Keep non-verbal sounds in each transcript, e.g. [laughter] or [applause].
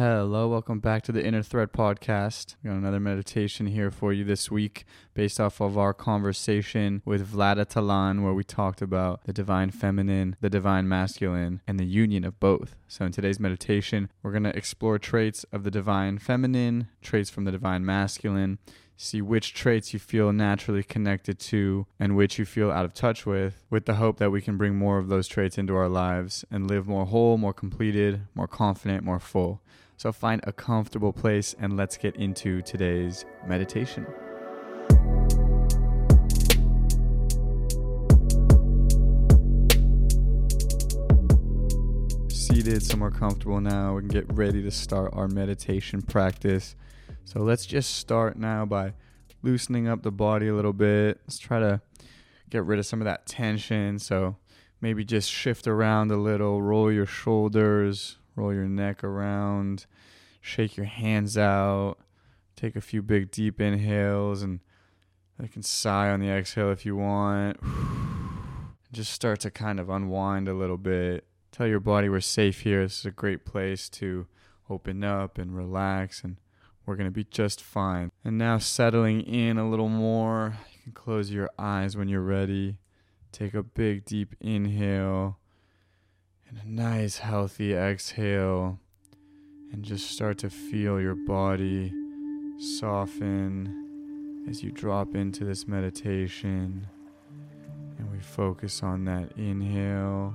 Hello, welcome back to the Inner Thread podcast. We got another meditation here for you this week based off of our conversation with Vlada Talan, where we talked about the divine feminine, the divine masculine, and the union of both. So, in today's meditation, we're going to explore traits of the divine feminine, traits from the divine masculine, see which traits you feel naturally connected to and which you feel out of touch with, with the hope that we can bring more of those traits into our lives and live more whole, more completed, more confident, more full. So find a comfortable place and let's get into today's meditation. Seated, somewhere comfortable now. We can get ready to start our meditation practice. So let's just start now by loosening up the body a little bit. Let's try to get rid of some of that tension. So maybe just shift around a little, roll your shoulders, roll your neck around, shake your hands out, take a few big deep inhales, and you can sigh on the exhale if you want. [sighs] Just start to kind of unwind a little bit. Tell your body we're safe here. This is a great place to open up and relax, and we're going to be just fine. And now, settling in a little more, you can close your eyes when you're ready. Take a big deep inhale and a nice healthy exhale and just start to feel your body soften as you drop into this meditation. And we focus on that inhale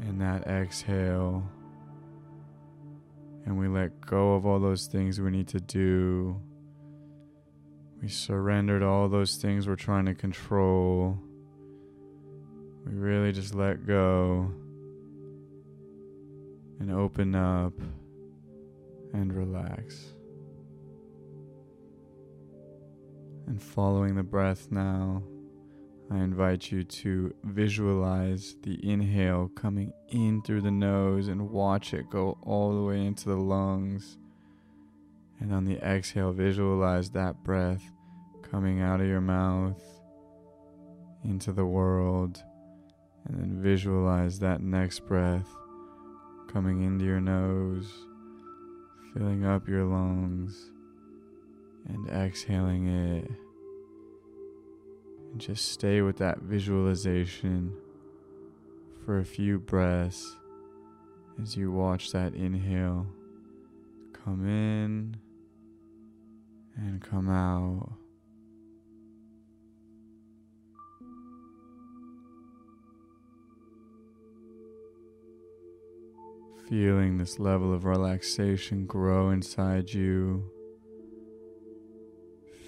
and that exhale. And we let go of all those things we need to do. We surrendered all those things we're trying to control. We really just let go and open up and relax. And following the breath now, I invite you to visualize the inhale coming in through the nose and watch it go all the way into the lungs. And on the exhale, visualize that breath coming out of your mouth into the world. And then visualize that next breath coming into your nose, filling up your lungs, and exhaling it. And just stay with that visualization for a few breaths as you watch that inhale come in and come out. Feeling this level of relaxation grow inside you.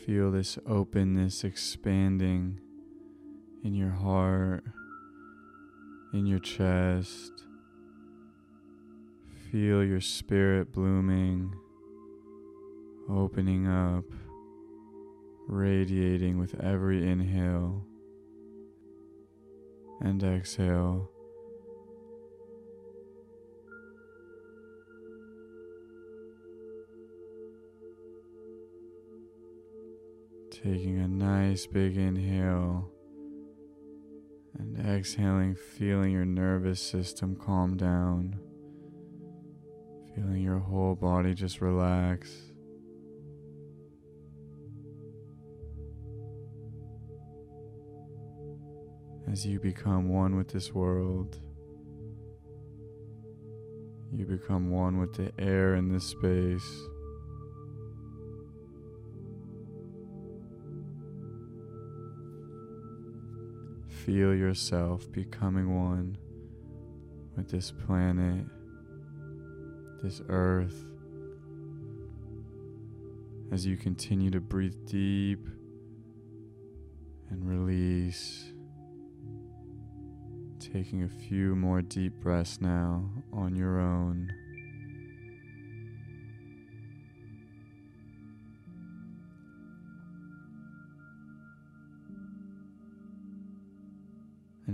Feel this openness expanding in your heart, in your chest. Feel your spirit blooming, opening up, radiating with every inhale and exhale. Taking a nice big inhale and exhaling, feeling your nervous system calm down, feeling your whole body just relax. As you become one with this world, you become one with the air in this space. Feel yourself becoming one with this planet, this earth, as you continue to breathe deep and release. Taking a few more deep breaths now on your own.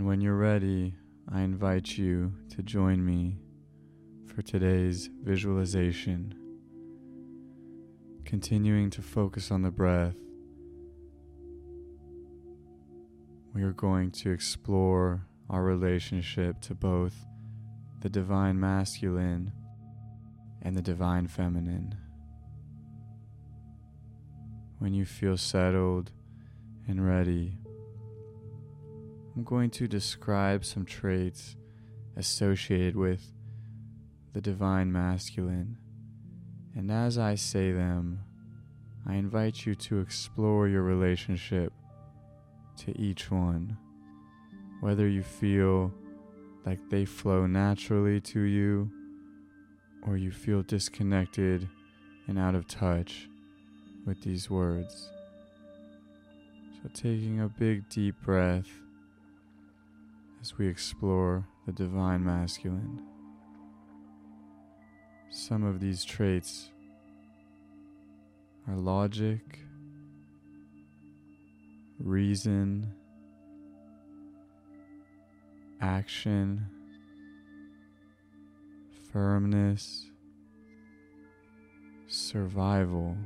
And when you're ready, I invite you to join me for today's visualization. Continuing to focus on the breath, we are going to explore our relationship to both the divine masculine and the divine feminine. When you feel settled and ready, I'm going to describe some traits associated with the divine masculine. And as I say them, I invite you to explore your relationship to each one, whether you feel like they flow naturally to you or you feel disconnected and out of touch with these words. So, taking a big deep breath as we explore the divine masculine. Some of these traits are logic, reason, action, firmness, survival,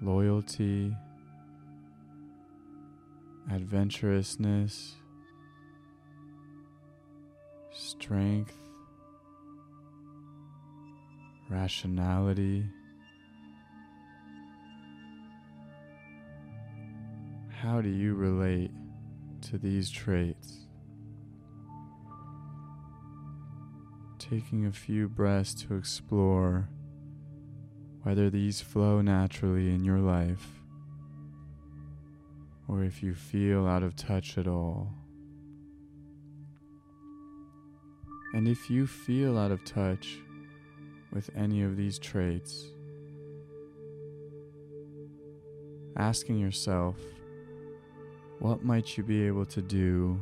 loyalty, adventurousness, strength, rationality. How do you relate to these traits? Taking a few breaths to explore whether these flow naturally in your life or if you feel out of touch at all. And if you feel out of touch with any of these traits, asking yourself, what might you be able to do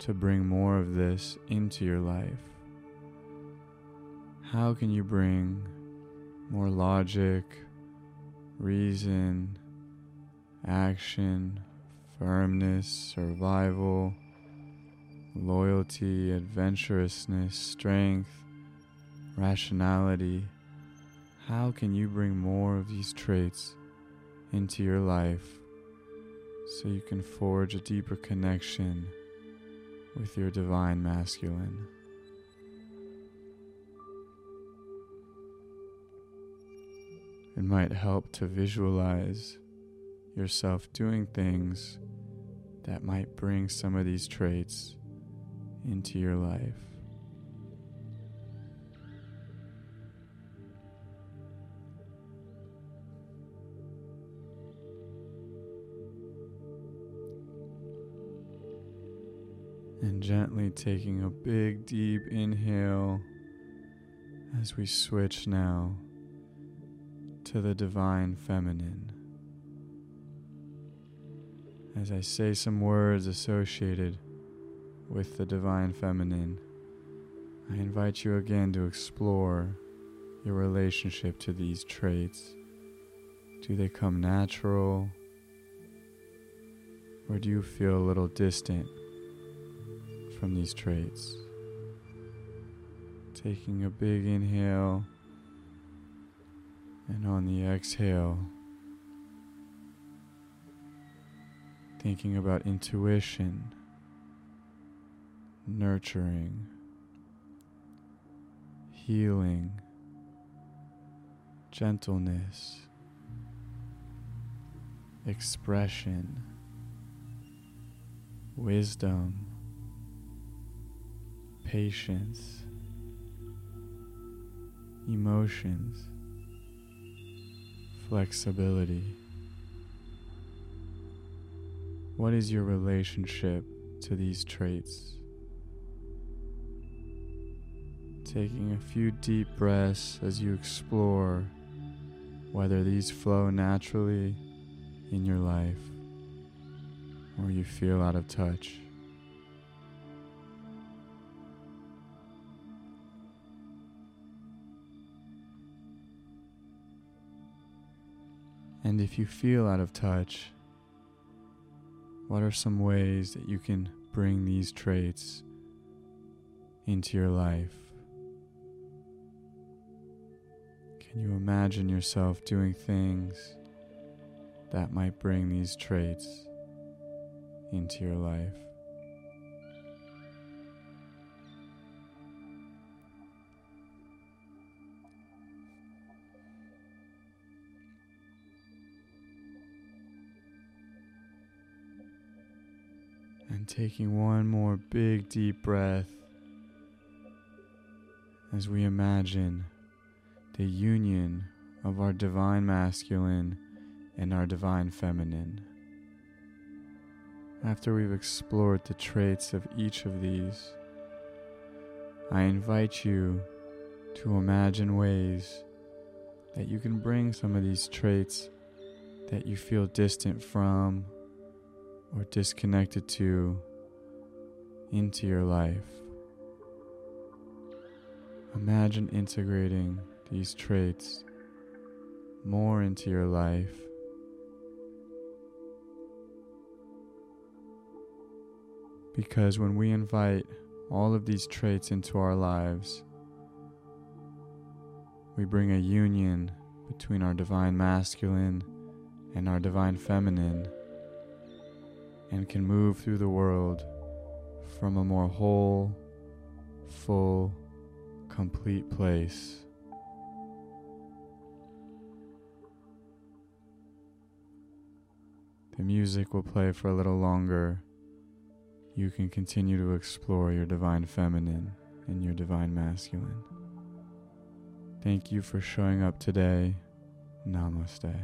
to bring more of this into your life? How can you bring more logic, reason, action, firmness, survival, loyalty, adventurousness, strength, rationality. How can you bring more of these traits into your life so you can forge a deeper connection with your divine masculine? It might help to visualize yourself doing things that might bring some of these traits into your life. And gently taking a big deep inhale as we switch now to the divine feminine. As I say some words associated with the divine feminine, I invite you again to explore your relationship to these traits. Do they come natural? Or do you feel a little distant from these traits? Taking a big inhale, and on the exhale, thinking about intuition, nurturing, healing, gentleness, expression, wisdom, patience, emotions, flexibility. What is your relationship to these traits? Taking a few deep breaths as you explore whether these flow naturally in your life or you feel out of touch. And if you feel out of touch, what are some ways that you can bring these traits into your life? Can you imagine yourself doing things that might bring these traits into your life? Taking one more big deep breath as we imagine the union of our divine masculine and our divine feminine. After we've explored the traits of each of these, I invite you to imagine ways that you can bring some of these traits that you feel distant from or disconnected to into your life. Imagine integrating these traits more into your life. Because when we invite all of these traits into our lives, we bring a union between our divine masculine and our divine feminine and can move through the world from a more whole, full, complete place. The music will play for a little longer. You can continue to explore your divine feminine and your divine masculine. Thank you for showing up today. Namaste.